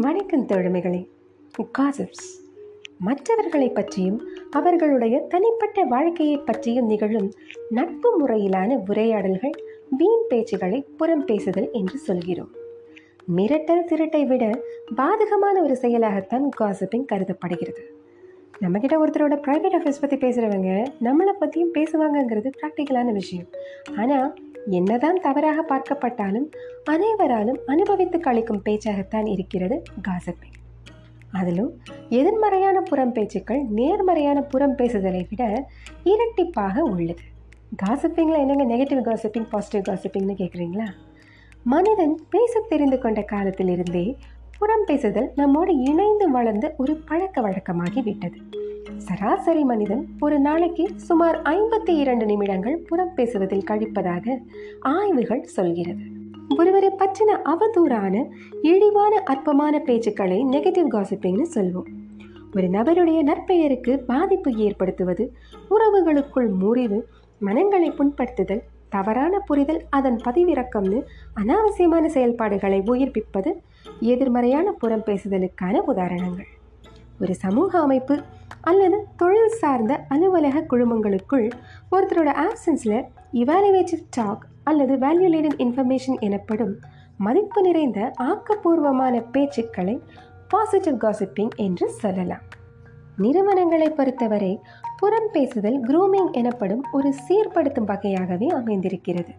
வணக்கம் தோழமைகளே. காசிப்ஸ் மற்றவர்களை பற்றியும் அவர்களுடைய தனிப்பட்ட வாழ்க்கையை பற்றியும் நிகழும் நட்பு முறையிலான உரையாடல்கள் வீண் பேச்சுகளை புறம் பேசுதல் என்று சொல்கிறோம். மிரட்டல் திருட்டை விட பாதகமான ஒரு செயலாகத்தான் காசிப்பிங் கருதப்படுகிறது. நம்மக்கிட்ட ஒருத்தரோட ப்ரைவேட் ஆஃபீஸ் பற்றி பேசுகிறவங்க நம்மளை பற்றியும் பேசுவாங்கங்கிறது ப்ராக்டிக்கலான விஷயம். ஆனால் என்னதான் தவறாக பார்க்கப்பட்டாலும் அனைவராலும் அனுபவித்து கழிக்கும் பேச்சாகத்தான் இருக்கிறது காசப்பிங் அதிலும் எதிர்மறையான புறம் பேச்சுக்கள் நேர்மறையான புறம் பேசுதலை விட இரட்டிப்பாக உள்ளது. காசிப்பிங்கில் என்னங்க நெகட்டிவ் காசிப்பிங் பாசிட்டிவ் காசிப்பிங்னு கேட்குறீங்களா மனிதன் பேச தெரிந்து கொண்ட காலத்திலிருந்தே புறம் பேசுதல் நம்மோடு இணைந்து வளர்ந்த ஒரு பழக்க வழக்கமாகி விட்டது. சராசரி மனிதன் ஒரு நாளைக்கு சுமார் ஐம்பத்தி இரண்டு நிமிடங்கள் புறம் பேசுவதில் கழிப்பதாக ஆய்வுகள் சொல்கிறது. ஒருவரை பற்றின அவதூறான இழிவான அற்பமான பேச்சுக்களை நெகட்டிவ் காசிப்பிங்னு சொல்வோம். ஒரு நபருடைய நற்பெயருக்கு பாதிப்பு ஏற்படுத்துவது உறவுகளுக்குள் முறிவு மனங்களை புண்படுத்துதல் தவறான புரிதல் அதன் பதிவிறக்கம்னு அனாவசியமான செயல்பாடுகளை உயிர்ப்பிப்பது எதிர்மறையான புறம் பேசுதலுக்கான உதாரணங்கள். ஒரு சமூக அமைப்பு அல்லது தொழில் சார்ந்த அலுவலக குழுமங்களுக்குள் ஒருத்தரோட ஆப்சன்ஸில் இவாலுவேட்டிவ் டாக் அல்லது வேல்யூலேட்டட் இன்ஃபர்மேஷன் எனப்படும் மதிப்பு நிறைந்த ஆக்கப்பூர்வமான பேச்சுக்களை பாசிட்டிவ் காசிப்பிங் என்று சொல்லலாம். நிறுவனங்களை பொறுத்தவரை புறம் பேசுதல் குரூமிங் எனப்படும் ஒரு சீர்படுத்தும் வகையாகவே அமைந்திருக்கிறது.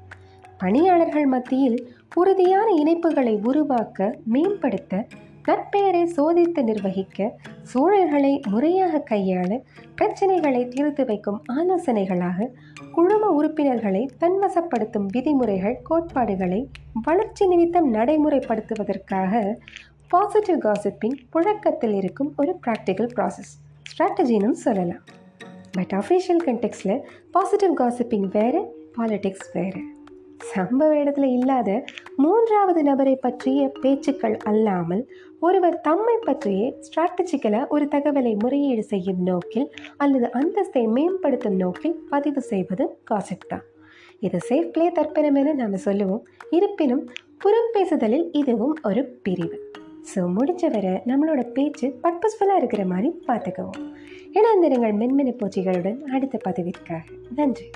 பணியாளர்கள் மத்தியில் உறுதியான இணைப்புகளை உருவாக்க மேம்படுத்த நற்பெயரை சோதித்து நிர்வகிக்க சூழல்களை முறையாக கையாள பிரச்சனைகளை தீர்த்து வைக்கும் ஆலோசனைகளாக குழும உறுப்பினர்களை தன்வசப்படுத்தும் விதிமுறைகள் கோட்பாடுகளை வளர்ச்சி நிமித்தம் நடைமுறைப்படுத்துவதற்காக பாசிட்டிவ் காசிப்பிங் புழக்கத்தில் இருக்கும் ஒரு ப்ராக்டிக்கல் ப்ராசஸ் ஸ்ட்ராட்டஜின்னு சொல்லலாம். பட் அஃபிஷியல் கண்டெக்ஸில் பாசிட்டிவ் காசிப்பிங் வேறு பாலிடிக்ஸ் வேறு. சம்பவ இடத்துல இல்லாத மூன்றாவது நபரை பற்றிய பேச்சுக்கள் அல்லாமல் ஒருவர் தம்மை பற்றியே ஸ்ட்ராட்டஜிக்கலாக ஒரு தகவலை முறையீடு செய்யும் நோக்கில் அல்லது அந்தஸ்தை மேம்படுத்தும் நோக்கில் பதிவு செய்வது காசிப் தான். இது சேஃப் பிளே என நாம் சொல்லுவோம். இருப்பினும் புறம் பேசுதலில் இதுவும் ஒரு பிரிவு. ஸோ முடிஞ்ச வரை நம்மளோட பேச்சு பர்பஸ்ஃபுல்லாக இருக்கிற மாதிரி பார்த்துக்குவோம். இணைந்திருங்கள் மென்மெனி பூச்சிகளுடன் அடுத்த பதிவிற்காக. நன்றி.